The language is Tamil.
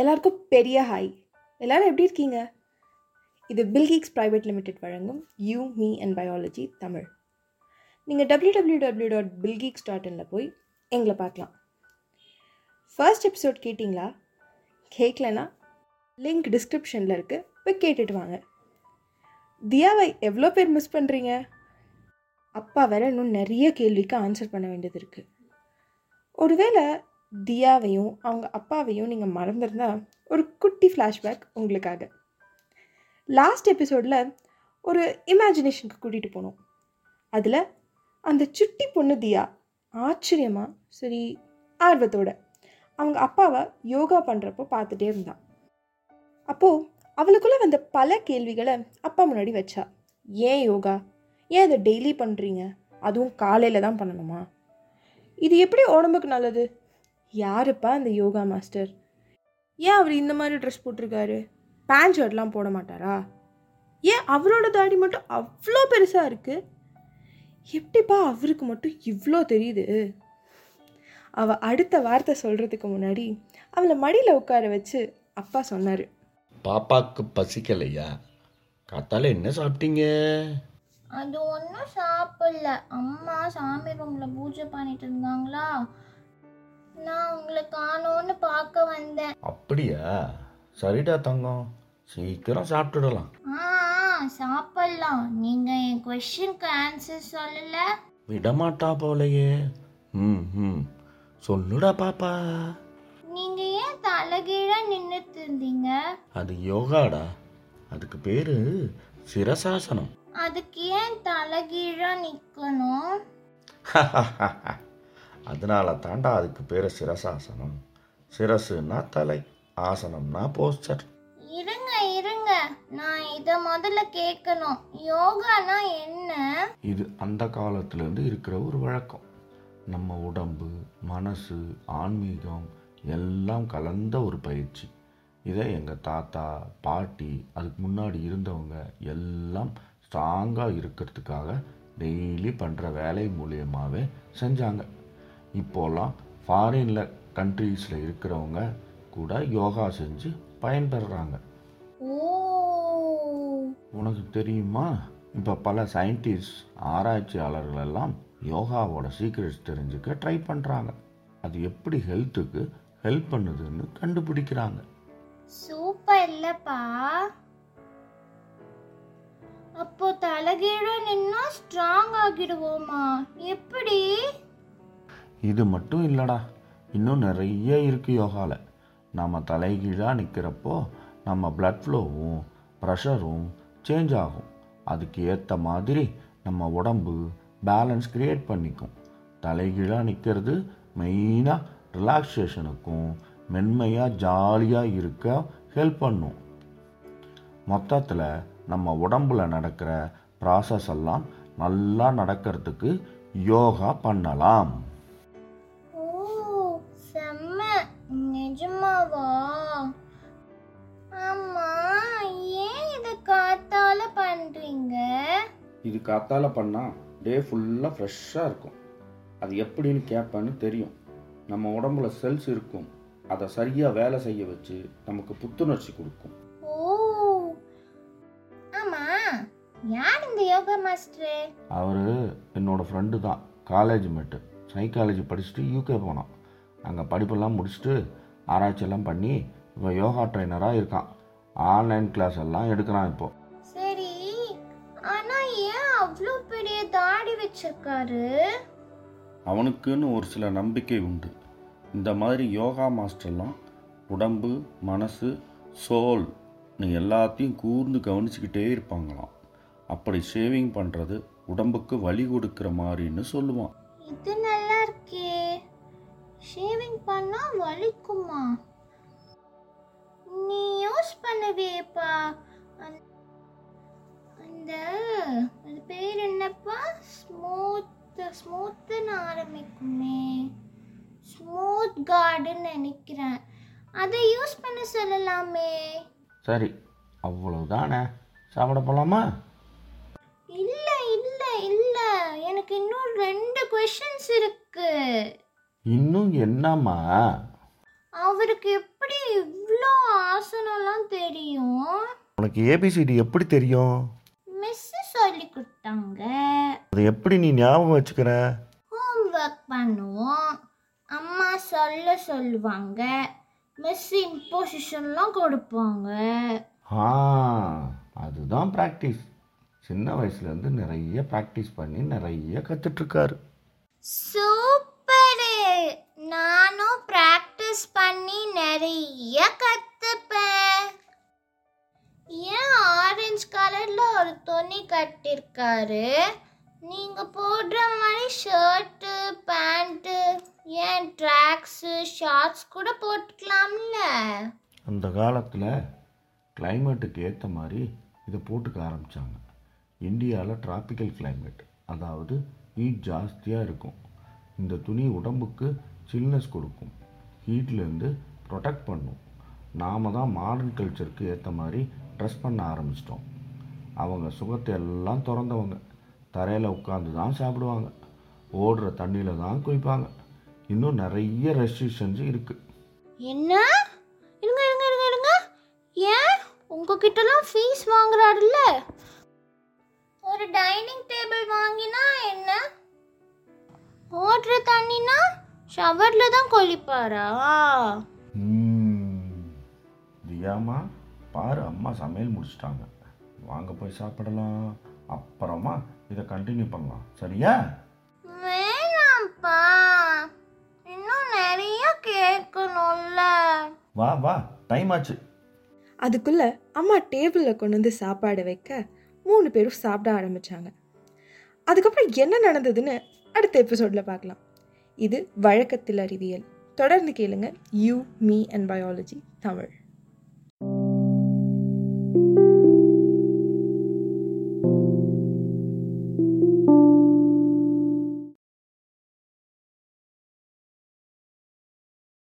எல்லாருக்கும் பெரிய ஹாய். எல்லோரும் எப்படி இருக்கீங்க? இது பில்கீக்ஸ் ப்ரைவேட் லிமிடெட் வழங்கும் you me and biology Tamil. நீங்கள் டபிள்யூ டபிள்யூ டபிள்யூ டாட் பில்கீக்ஸ் டாட் இனில் போய் எங்களை பார்க்கலாம். ஃபர்ஸ்ட் எபிசோட் கேட்டிங்களா? கேட்கலனா லிங்க் டிஸ்கிரிப்ஷனில் இருக்குது போய் கேட்டுட்டு வாங்க. தியாவை எவ்வளோ பேர் மிஸ் பண்ணுறீங்க அப்பா வேற இன்னும் நிறைய கேள்விக்கு ஆன்சர் பண்ண வேண்டியது இருக்குது ஒருவேளை தியாவையும் அவங்க அப்பாவையும் நீங்கள் மறந்துருந்தா ஒரு குட்டி ஃப்ளாஷ்பேக் உங்களுக்காக. லாஸ்ட் எபிசோடில் ஒரு இமேஜினேஷனுக்கு கூட்டிகிட்டு போனோம். அதில் அந்த சுட்டி பொண்ணு தியா ஆச்சரியமாக சரி ஆர்வத்தோட அவங்க அப்பாவை யோகா பண்ணுறப்போ பார்த்துட்டே இருந்தான் அப்போது அவளுக்குள்ளே வந்த பல கேள்விகளை அப்பா முன்னாடி வச்சா. ஏன் யோகா? ஏன் அதை டெய்லி பண்ணுறீங்க அதுவும் காலையில் தான் பண்ணணுமா? இது எப்படி உடம்புக்கு நல்லது? யாருப்பா அந்த யோகா மாஸ்டர்? ஏன் அவர் இந்த மாதிரி ட்ரெஸ் போட்டிருக்காரு? பேண்ட் ஷர்ட்லாம் போட மாட்டாரா? ஏன் அவரோட தாடி மட்டும் அவ்வளோ பெருசாக இருக்குது எப்படிப்பா அவருக்கு மட்டும் இவ்வளோ தெரியுது? அவள் அடுத்த வார்த்தை சொல்கிறதுக்கு முன்னாடி அவளை மடியில் உட்கார வச்சு அப்பா சொன்னார். பாப்பாக்கு பசிக்கலையா? காத்தால என்ன சாப்பிட்டீங்க? அது ஒன்றும் சாப்பிடல. அம்மா சாமி ரூம்ல பூஜை பண்ணிட்டு இருந்தாங்களா? நான் உங்களை காணோன்னு பார்க்க வந்தேன். அப்படியா? சரிடா தங்கம். சீக்கிரம் சாப்பிட்டுடலாம். ஆ ஆ, சாப்பிடலாம். நீங்க என் கொஸ்டினுக்கு ஆன்சர் சொல்லல? விடமாட்டா போலையே. ம் ம். சொல்லுடா பாப்பா. நீங்க ஏன் தலைகீழா நின்னுட்டு இருந்தீங்க? அது யோகாடா. அதுக்கு பேரு சிரசாசனம். அதுக்கு ஏன் தலைகீழா நிக்கணும்? அதனால தாண்டா அதுக்கு பேரு சிரசாசனம் சிரசுன்னா தலை ஆசனம்னா போஸ்டர் இருங்க இருங்க. நான் இத முதல்ல கேட்கணும். யோகானா என்ன? இது அந்த காலத்திலேருந்து இருக்கிற ஒரு வழக்கம். நம்ம உடம்பு மனசு ஆன்மீகம் எல்லாம் கலந்த ஒரு பயிற்சி. இதை எங்கள் தாத்தா பாட்டி அதுக்கு முன்னாடி இருந்தவங்க எல்லாம் ஸ்ட்ராங்காக இருக்கிறதுக்காக டெய்லி பண்ணுற வேலை மூலியமாகவே செஞ்சாங்க. இப்போல்லாம் ஃபாரினில் கண்ட்ரீஸில் இருக்கிறவங்க கூட யோகா செஞ்சு பயன்பெறுறாங்க ஓ. உனக்கு தெரியுமா? இப்போ பல சயின்டிஸ்ட் ஆராய்ச்சியாளர்கள் எல்லாம் யோகாவோட சீக்ரெட்ஸ் தெரிஞ்சுக்க ட்ரை பண்ணுறாங்க அது எப்படி ஹெல்த்துக்கு ஹெல்ப் பண்ணுதுன்னு கண்டுபிடிக்கிறாங்க. சூப்பர் இல்லப்பா. அப்போ தலைகீழ நின்னா ஸ்ட்ராங் ஆகிடுவோமா? எப்படி? இது மட்டும் இல்லைடா. இன்னும் நிறைய இருக்குது யோகாவில் நம்ம தலைகீழாக நிற்கிறப்போ நம்ம பிளட் ஃப்ளோவும் ப்ரெஷரும் சேஞ்ச் ஆகும். அதுக்கு ஏற்ற மாதிரி நம்ம உடம்பு பேலன்ஸ் க்ரியேட் பண்ணிக்கும். தலைகீழாக நிற்கிறது மெயினாக ரிலாக்ஸேஷனுக்கும் மென்மையாக ஜாலியாக இருக்க ஹெல்ப் பண்ணும். மொத்தத்தில் நம்ம உடம்புல நடக்கிற ப்ராசஸ் எல்லாம் நல்லா நடக்கிறதுக்கு யோகா பண்ணலாம். இது காத்தால பண்ணால் டே ஃபுல்லாக ஃப்ரெஷ்ஷாக இருக்கும். அது எப்படின்னு கேட்பேன்னு தெரியும். நம்ம உடம்புல செல்ஸ் இருக்கும். அதை சரியாக வேலை செய்ய வச்சு நமக்கு புத்துணர்ச்சி கொடுக்கும். யார் இந்த யோகா மாஸ்டர்? அவர் என்னோட ஃப்ரெண்டு தான். காலேஜ் மேட்டு சைக்காலஜி படிச்சுட்டு யூகே போனான். அங்கே படிப்பெல்லாம் முடிச்சுட்டு ஆராய்ச்சியெல்லாம் பண்ணி இப்போ யோகா ட்ரைனராக இருக்கான். ஆன்லைன் கிளாஸ் எல்லாம் எடுக்கிறான் இப்போ. சரி ஆனா ஏன் அவ்வளோ பெரிய தாடி வச்சிருக்காரு. அவனுக்குன்னு ஒரு சில நம்பிக்கை உண்டு. இந்த மாதிரி யோகா மாஸ்டர்லாம் உடம்பு மனசு சோல் எல்லாத்தையும் கூர்ந்து கவனிச்சுக்கிட்டே இருப்பாங்களாம். அப்படி ஷேவிங் பண்ணுறது உடம்புக்கு வலி கொடுக்குற மாதிரின்னு சொல்லுவான். இது நல்லா இருக்கே. ஷேவிங் பண்ணா வலிக்குமா? நீ யூஸ் பண்ணுவியேப்பா அந்த அது பேர் என்னப்பா? ஸ்மூத் ஸ்மூத்துன்னு ஆரம்பிக்குமே. ஸ்மூத் கார்டுன்னு நினைக்கிறேன். அதை யூஸ் பண்ண சொல்லலாமே. சரி அவ்வளவுதானே. சாப்பிட போகலாமா இல்ல இல்ல இல்ல. எனக்கு இன்னும் ரெண்டு கொஷின்ஸ் இருக்கு. இன்னும் என்னம்மா? அவருக்கு எப்படி இவ்வளோ ஆசனம்லாம் தெரியும்? உனக்கு ஏபிசிடி எப்படி தெரியும்? சொல்லி கொடுத்தாங்க. அதை எப்படி நீ ஞாபகம் வச்சுக்கிற? ஹோம்ஒர்க் பண்ணுவோம். அம்மா சொல்ல சொல்லுவாங்க. மிஸ் இம்போசிஷன்லாம் கொடுப்பாங்க. ஆ அதுதான் ப்ராக்டிஸ் சின்ன வயசுலேருந்து நிறைய ப்ராக்டிஸ் பண்ணி நிறைய கற்றுட்ருக்காரு சூப்பரு நானும் ப்ராக்டிஸ் பண்ணி நிறைய ஆரஞ்சு கலர்ல ஒரு துணி கட்டிருக்காரு. நீங்க போடுற மாதிரி ஷர்ட்டு பேண்ட்டு ஏன் ட்ராக்ஸு ஷார்ட்ஸ் கூட போட்டுக்கலாம்ல? அந்த காலத்தில் கிளைமேட்டுக்கு ஏற்ற மாதிரி இதை போட்டுக்க ஆரம்பித்தாங்க இந்தியாவில் டிராபிக்கல் கிளைமேட் அதாவது ஹீட் ஜாஸ்தியாக இருக்கும். இந்த துணி உடம்புக்கு சில்னஸ் கொடுக்கும். ஹீட்லேருந்து ப்ரொடெக்ட் பண்ணும். நாம தான் மாடர்ன் கல்ச்சருக்கு ஏற்ற மாதிரி ட்ரெஸ் பண்ண ஆரம்பிச்சிட்டோம். அவங்க சுகத்தை எல்லாம் திறந்தவங்க. தரையில் உட்காந்து தான் சாப்பிடுவாங்க. ஓடுற தண்ணியில் தான் குளிப்பாங்க. இன்னும் நிறைய ரெஸ்ட்ரிக்ஷன்ஸ் இருக்குது என்ன? இருங்க இருங்க இருங்க இருங்க. ஏன்? உங்ககிட்டலாம் ஃபீஸ் வாங்குறாருல்ல. ஒரு டைனிங் டேபிள் வாங்கினா என்ன? ஓடுற தண்ணினா ஷவர்ல தான் கொளிப்பாரா. தியாமா பாரு அம்மா சமையல் முடிச்சிட்டாங்க. வாங்க போய் சாப்பிடலாம். அப்புறமா இதை கண்டினியூ பண்ணலாம். சரியா? வேணாம்ப்பா. இன்னும் நிறைய கேட்கணும்ல. வா வா. டைம் ஆச்சு. அதுக்குள்ளே அம்மா டேபிளில் கொண்டு வந்து சாப்பாடு வைக்க மூணு பேரும் சாப்பிட ஆரம்பித்தாங்க அதுக்கப்புறம் என்ன நடந்ததுன்னு அடுத்த எபிசோடில் பார்க்கலாம். இது வழக்கத்தில் அறிவியல். தொடர்ந்து கேளுங்க. You me and biology Tamil.